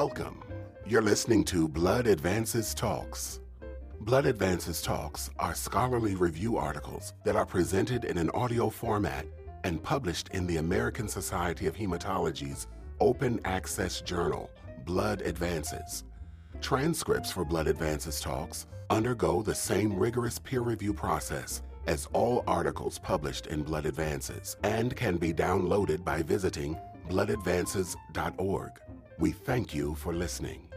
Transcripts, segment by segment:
Welcome. You're listening to Blood Advances Talks. Blood Advances Talks are scholarly review articles that are presented in an audio format and published in the American Society of Hematology's open access journal, Blood Advances. Transcripts for Blood Advances Talks undergo the same rigorous peer review process as all articles published in Blood Advances and can be downloaded by visiting bloodadvances.org. We thank you for listening.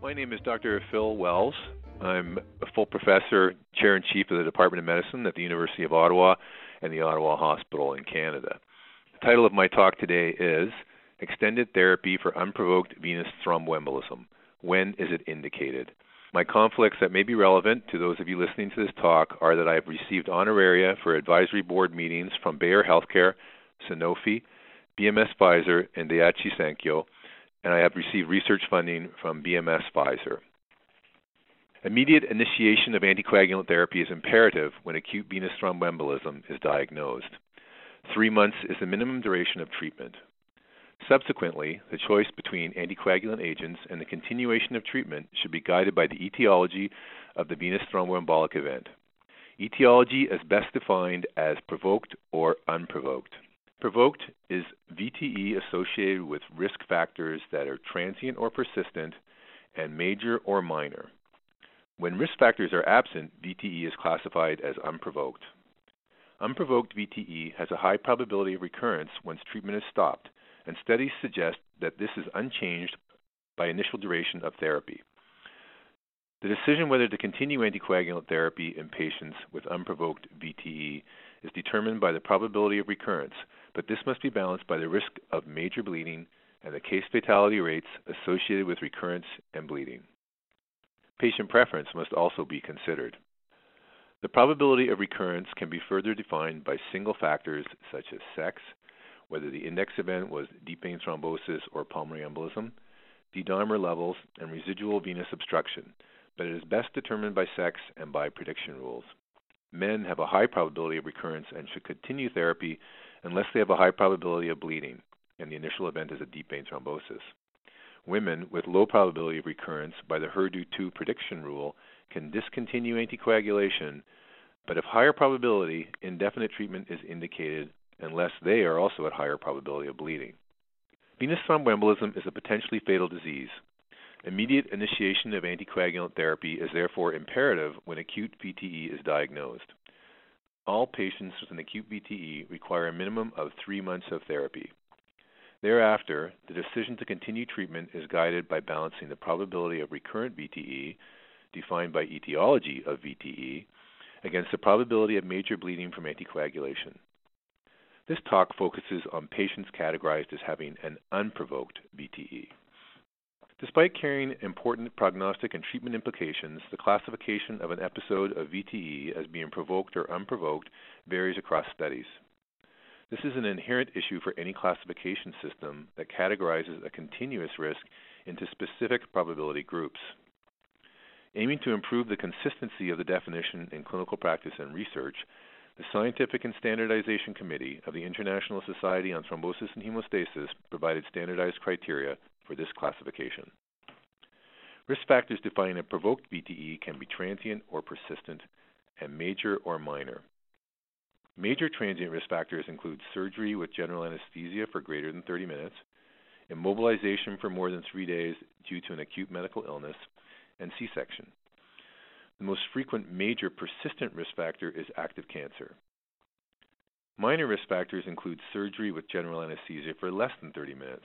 My name is Dr. Phil Wells. I'm a full professor, chair in chief of the Department of Medicine at the University of Ottawa and the Ottawa Hospital in Canada. The title of my talk today is Extended Therapy for Unprovoked Venous Thromboembolism. When is it indicated? My conflicts that may be relevant to those of you listening to this talk are that I have received honoraria for advisory board meetings from Bayer Healthcare, Sanofi, BMS Pfizer, and Daiichi Sankyo, and I have received research funding from BMS Pfizer. Immediate initiation of anticoagulant therapy is imperative when acute venous thromboembolism is diagnosed. Three months is the minimum duration of treatment. Subsequently, the choice between anticoagulant agents and the continuation of treatment should be guided by the etiology of the venous thromboembolic event. Etiology is best defined as provoked or unprovoked. Provoked is VTE associated with risk factors that are transient or persistent and major or minor. When risk factors are absent, VTE is classified as unprovoked. Unprovoked VTE has a high probability of recurrence once treatment is stopped, and studies suggest that this is unchanged by initial duration of therapy. The decision whether to continue anticoagulant therapy in patients with unprovoked VTE is determined by the probability of recurrence, but this must be balanced by the risk of major bleeding and the case fatality rates associated with recurrence and bleeding. Patient preference must also be considered. The probability of recurrence can be further defined by single factors such as sex, whether the index event was deep vein thrombosis or pulmonary embolism, D-dimer levels, and residual venous obstruction, but it is best determined by sex and by prediction rules. Men have a high probability of recurrence and should continue therapy unless they have a high probability of bleeding and the initial event is a deep vein thrombosis. Women with low probability of recurrence by the HERDOO2 prediction rule can discontinue anticoagulation, but if higher probability, indefinite treatment is indicated unless they are also at higher probability of bleeding. Venous thromboembolism is a potentially fatal disease. Immediate initiation of anticoagulant therapy is therefore imperative when acute VTE is diagnosed. All patients with an acute VTE require a minimum of three months of therapy. Thereafter, the decision to continue treatment is guided by balancing the probability of recurrent VTE, defined by etiology of VTE, against the probability of major bleeding from anticoagulation. This talk focuses on patients categorized as having an unprovoked VTE. Despite carrying important prognostic and treatment implications, the classification of an episode of VTE as being provoked or unprovoked varies across studies. This is an inherent issue for any classification system that categorizes a continuous risk into specific probability groups. Aiming to improve the consistency of the definition in clinical practice and research, the Scientific and Standardization Committee of the International Society on Thrombosis and Hemostasis provided standardized criteria for this classification. Risk factors defining a provoked VTE can be transient or persistent, and major or minor. Major transient risk factors include surgery with general anesthesia for greater than 30 minutes, immobilization for more than three days due to an acute medical illness, and C section. The most frequent major persistent risk factor is active cancer. Minor risk factors include surgery with general anesthesia for less than 30 minutes,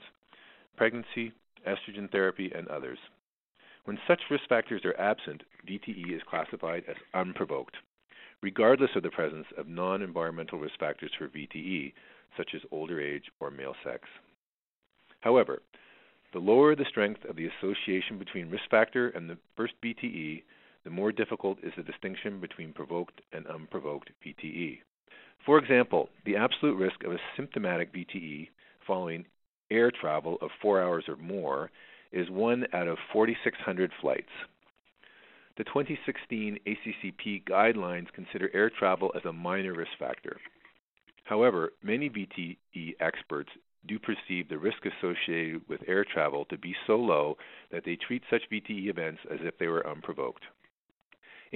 pregnancy, estrogen therapy, and others. When such risk factors are absent, VTE is classified as unprovoked, regardless of the presence of non environmental risk factors for VTE, such as older age or male sex. However, the lower the strength of the association between risk factor and the first VTE, the more difficult is the distinction between provoked and unprovoked VTE. For example, the absolute risk of a symptomatic VTE following air travel of four hours or more is one out of 4,600 flights. The 2016 ACCP guidelines consider air travel as a minor risk factor. However, many VTE experts do perceive the risk associated with air travel to be so low that they treat such VTE events as if they were unprovoked.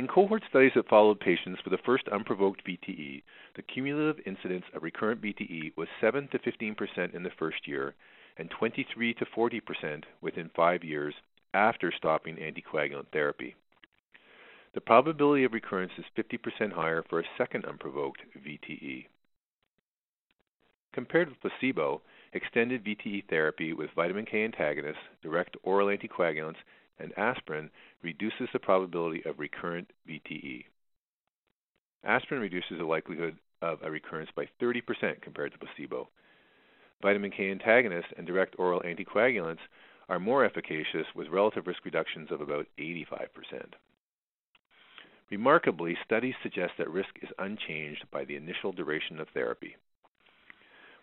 In cohort studies that followed patients with the first unprovoked VTE, the cumulative incidence of recurrent VTE was 7 to 15% in the first year and 23 to 40% within 5 years after stopping anticoagulant therapy. The probability of recurrence is 50% higher for a second unprovoked VTE. Compared with placebo, extended VTE therapy with vitamin K antagonists, direct oral anticoagulants, and aspirin reduces the probability of recurrent VTE. Aspirin reduces the likelihood of a recurrence by 30% compared to placebo. Vitamin K antagonists and direct oral anticoagulants are more efficacious with relative risk reductions of about 85%. Remarkably, studies suggest that risk is unchanged by the initial duration of therapy.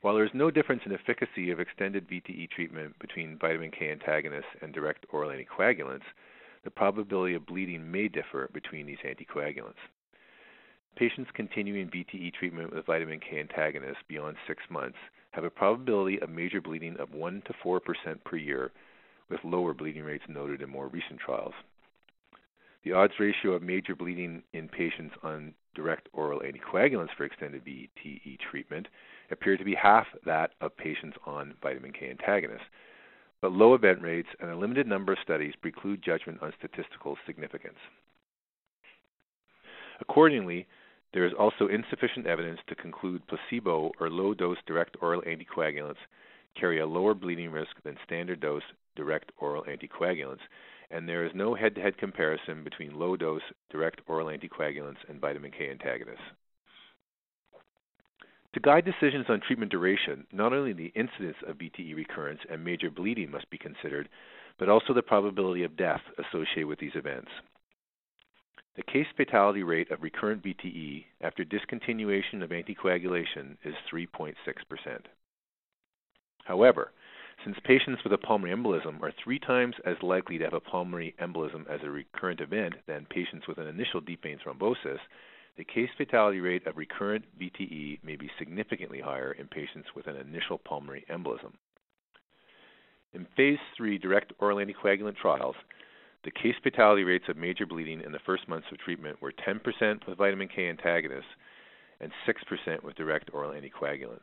While there is no difference in efficacy of extended VTE treatment between vitamin K antagonists and direct oral anticoagulants, the probability of bleeding may differ between these anticoagulants. Patients continuing VTE treatment with vitamin K antagonists beyond six months have a probability of major bleeding of 1 to 4% per year, with lower bleeding rates noted in more recent trials. The odds ratio of major bleeding in patients on direct oral anticoagulants for extended VTE treatment appear to be half that of patients on vitamin K antagonists, but low event rates and a limited number of studies preclude judgment on statistical significance. Accordingly, there is also insufficient evidence to conclude placebo or low dose direct oral anticoagulants carry a lower bleeding risk than standard dose direct oral anticoagulants and there is no head-to-head comparison between low-dose direct oral anticoagulants and vitamin K antagonists. To guide decisions on treatment duration, not only the incidence of VTE recurrence and major bleeding must be considered, but also the probability of death associated with these events. The case fatality rate of recurrent VTE after discontinuation of anticoagulation is 3.6%. However, since patients with a pulmonary embolism are three times as likely to have a pulmonary embolism as a recurrent event than patients with an initial deep vein thrombosis, the case fatality rate of recurrent VTE may be significantly higher in patients with an initial pulmonary embolism. In phase 3 direct oral anticoagulant trials, the case fatality rates of major bleeding in the first months of treatment were 10% with vitamin K antagonists and 6% with direct oral anticoagulants.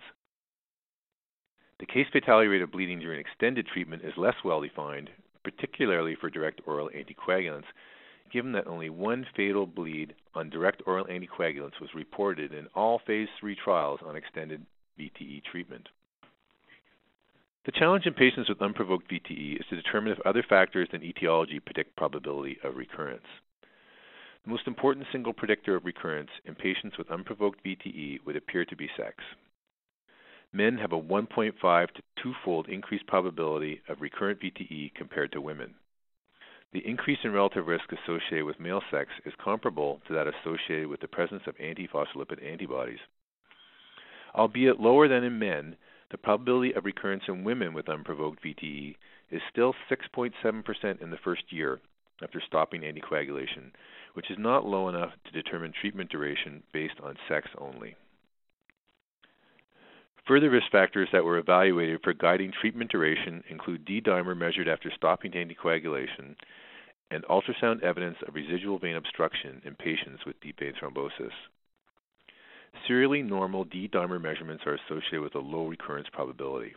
The case fatality rate of bleeding during extended treatment is less well defined, particularly for direct oral anticoagulants, given that only one fatal bleed on direct oral anticoagulants was reported in all phase 3 trials on extended VTE treatment. The challenge in patients with unprovoked VTE is to determine if other factors than etiology predict probability of recurrence. The most important single predictor of recurrence in patients with unprovoked VTE would appear to be sex men have a 1.5 to 2-fold increased probability of recurrent VTE compared to women. The increase in relative risk associated with male sex is comparable to that associated with the presence of antiphospholipid antibodies. Albeit lower than in men, the probability of recurrence in women with unprovoked VTE is still 6.7% in the first year after stopping anticoagulation, which is not low enough to determine treatment duration based on sex only. Further risk factors that were evaluated for guiding treatment duration include D dimer measured after stopping anticoagulation and ultrasound evidence of residual vein obstruction in patients with deep vein thrombosis. Serially normal D dimer measurements are associated with a low recurrence probability.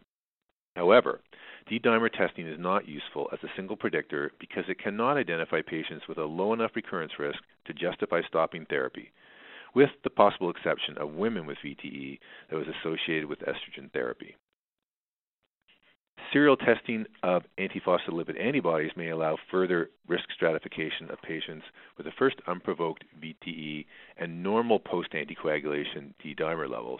However, D dimer testing is not useful as a single predictor because it cannot identify patients with a low enough recurrence risk to justify stopping therapy, with the possible exception of women with VTE that was associated with estrogen therapy. Serial testing of antiphospholipid antibodies may allow further risk stratification of patients with a first unprovoked VTE and normal post anticoagulation D dimer levels.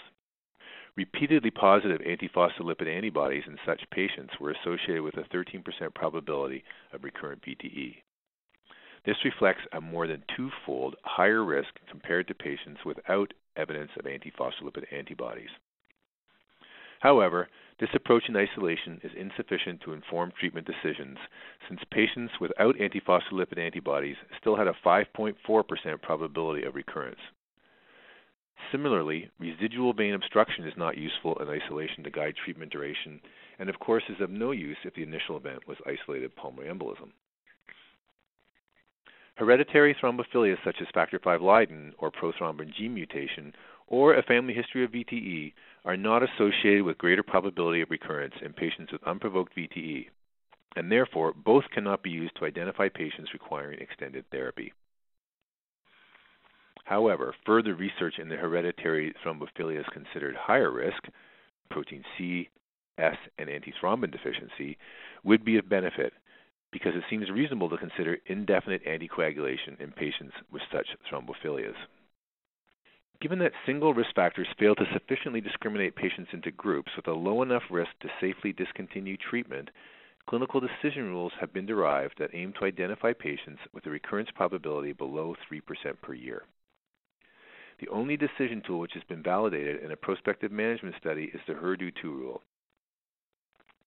Repeatedly positive antiphospholipid antibodies in such patients were associated with a 13% probability of recurrent VTE. This reflects a more than twofold higher risk compared to patients without evidence of antiphospholipid antibodies. However, this approach in isolation is insufficient to inform treatment decisions since patients without antiphospholipid antibodies still had a 5.4% probability of recurrence. Similarly, residual vein obstruction is not useful in isolation to guide treatment duration, and of course is of no use if the initial event was isolated pulmonary embolism. Hereditary thrombophilia such as factor V Leiden or prothrombin gene mutation or a family history of VTE are not associated with greater probability of recurrence in patients with unprovoked VTE, and therefore both cannot be used to identify patients requiring extended therapy. However, further research in the hereditary thrombophilias considered higher risk, protein C, S, and antithrombin deficiency, would be of benefit because it seems reasonable to consider indefinite anticoagulation in patients with such thrombophilias. Given that single risk factors fail to sufficiently discriminate patients into groups with a low enough risk to safely discontinue treatment, clinical decision rules have been derived that aim to identify patients with a recurrence probability below 3% per year. The only decision tool which has been validated in a prospective management study is the HERDOO2 rule.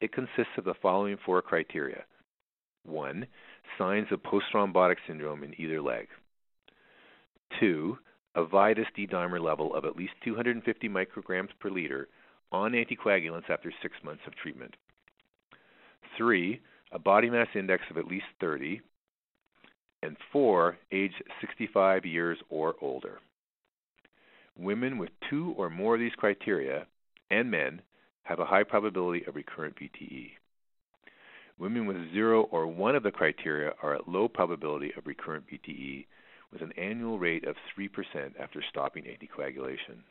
It consists of the following four criteria 1. Signs of post-thrombotic syndrome in either leg. 2. A VIDAS D dimer level of at least 250 micrograms per liter on anticoagulants after six months of treatment. 3. A body mass index of at least 30. And 4. Age 65 years or older. Women with two or more of these criteria, and men, have a high probability of recurrent VTE. Women with zero or one of the criteria are at low probability of recurrent VTE with an annual rate of 3% after stopping anticoagulation.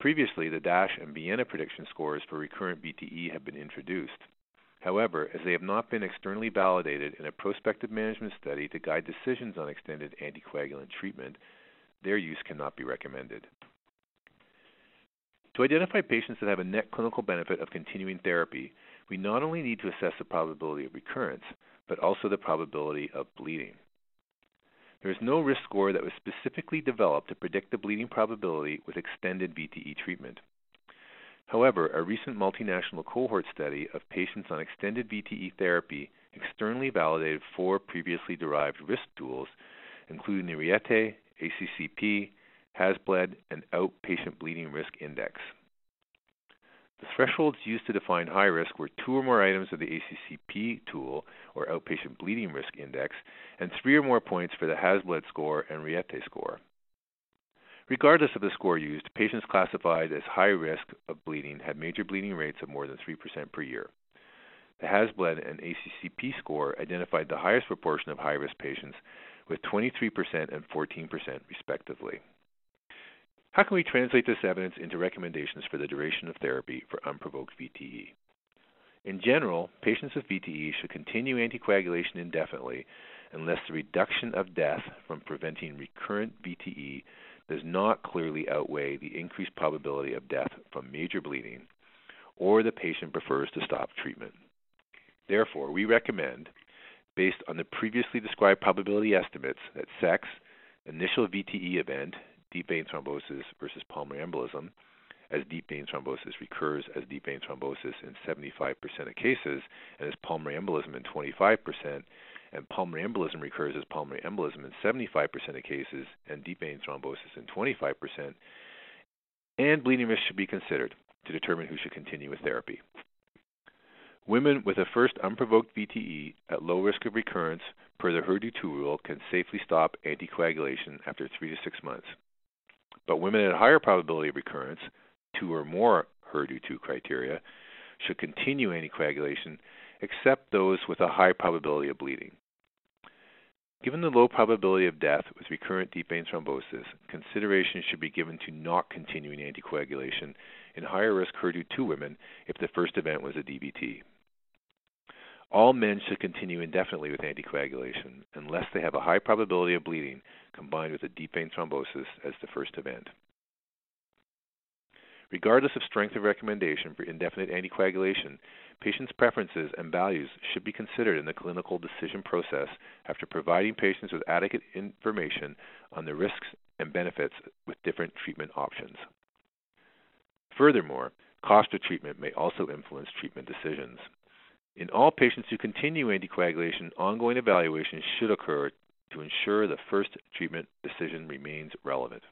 Previously, the DASH and Vienna prediction scores for recurrent VTE have been introduced. However, as they have not been externally validated in a prospective management study to guide decisions on extended anticoagulant treatment, their use cannot be recommended. To identify patients that have a net clinical benefit of continuing therapy, we not only need to assess the probability of recurrence, but also the probability of bleeding. There is no risk score that was specifically developed to predict the bleeding probability with extended VTE treatment. However, a recent multinational cohort study of patients on extended VTE therapy externally validated four previously derived risk tools, including the RIETE, ACCP, HAS-BLED, and Outpatient Bleeding Risk Index. The thresholds used to define high risk were two or more items of the ACCP tool, or Outpatient Bleeding Risk Index, and three or more points for the HAS-BLED score and RIETE score. Regardless of the score used, patients classified as high risk of bleeding had major bleeding rates of more than 3% per year. The HAS-BLED and ACCP score identified the highest proportion of high risk patients with 23% and 14% respectively. How can we translate this evidence into recommendations for the duration of therapy for unprovoked VTE? In general, patients with VTE should continue anticoagulation indefinitely unless the reduction of death from preventing recurrent VTE does not clearly outweigh the increased probability of death from major bleeding or the patient prefers to stop treatment. Therefore, we recommend based on the previously described probability estimates that sex, initial VTE event, deep vein thrombosis versus pulmonary embolism, as deep vein thrombosis recurs as deep vein thrombosis in 75% of cases and as pulmonary embolism in 25%, and pulmonary embolism recurs as pulmonary embolism in 75% of cases and deep vein thrombosis in 25%, and bleeding risk should be considered to determine who should continue with therapy. Women with a first unprovoked VTE at low risk of recurrence per the HERDOO2 rule can safely stop anticoagulation after 3 to 6 months. But women at a higher probability of recurrence, 2 or more HERDOO2 criteria, should continue anticoagulation except those with a high probability of bleeding. Given the low probability of death with recurrent deep vein thrombosis, consideration should be given to not continuing anticoagulation in higher risk HERDOO2 women if the first event was a DVT. All men should continue indefinitely with anticoagulation unless they have a high probability of bleeding combined with a deep vein thrombosis as the first event. Regardless of strength of recommendation for indefinite anticoagulation, patients' preferences and values should be considered in the clinical decision process after providing patients with adequate information on the risks and benefits with different treatment options. Furthermore, cost of treatment may also influence treatment decisions. In all patients who continue anticoagulation, ongoing evaluation should occur to ensure the first treatment decision remains relevant.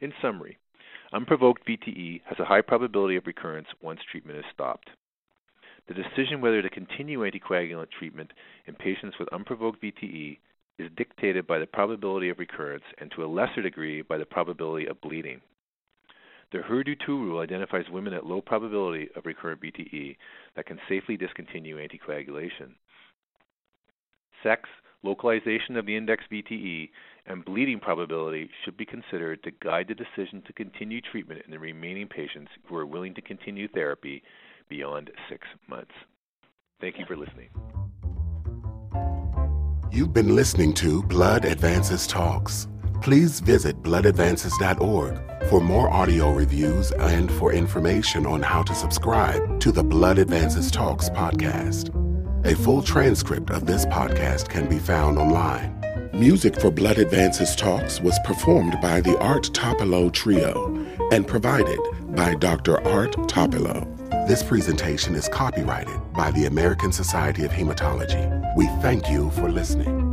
In summary, unprovoked VTE has a high probability of recurrence once treatment is stopped. The decision whether to continue anticoagulant treatment in patients with unprovoked VTE is dictated by the probability of recurrence and to a lesser degree by the probability of bleeding. The HERDOO2 rule identifies women at low probability of recurrent VTE that can safely discontinue anticoagulation. Sex, localization of the index VTE, and bleeding probability should be considered to guide the decision to continue treatment in the remaining patients who are willing to continue therapy beyond six months. Thank you for listening. You've been listening to Blood Advances Talks. Please visit bloodadvances.org for more audio reviews and for information on how to subscribe to the Blood Advances Talks podcast. A full transcript of this podcast can be found online. Music for Blood Advances Talks was performed by the Art Topolo Trio and provided by Dr. Art Topolo. This presentation is copyrighted by the American Society of Hematology. We thank you for listening.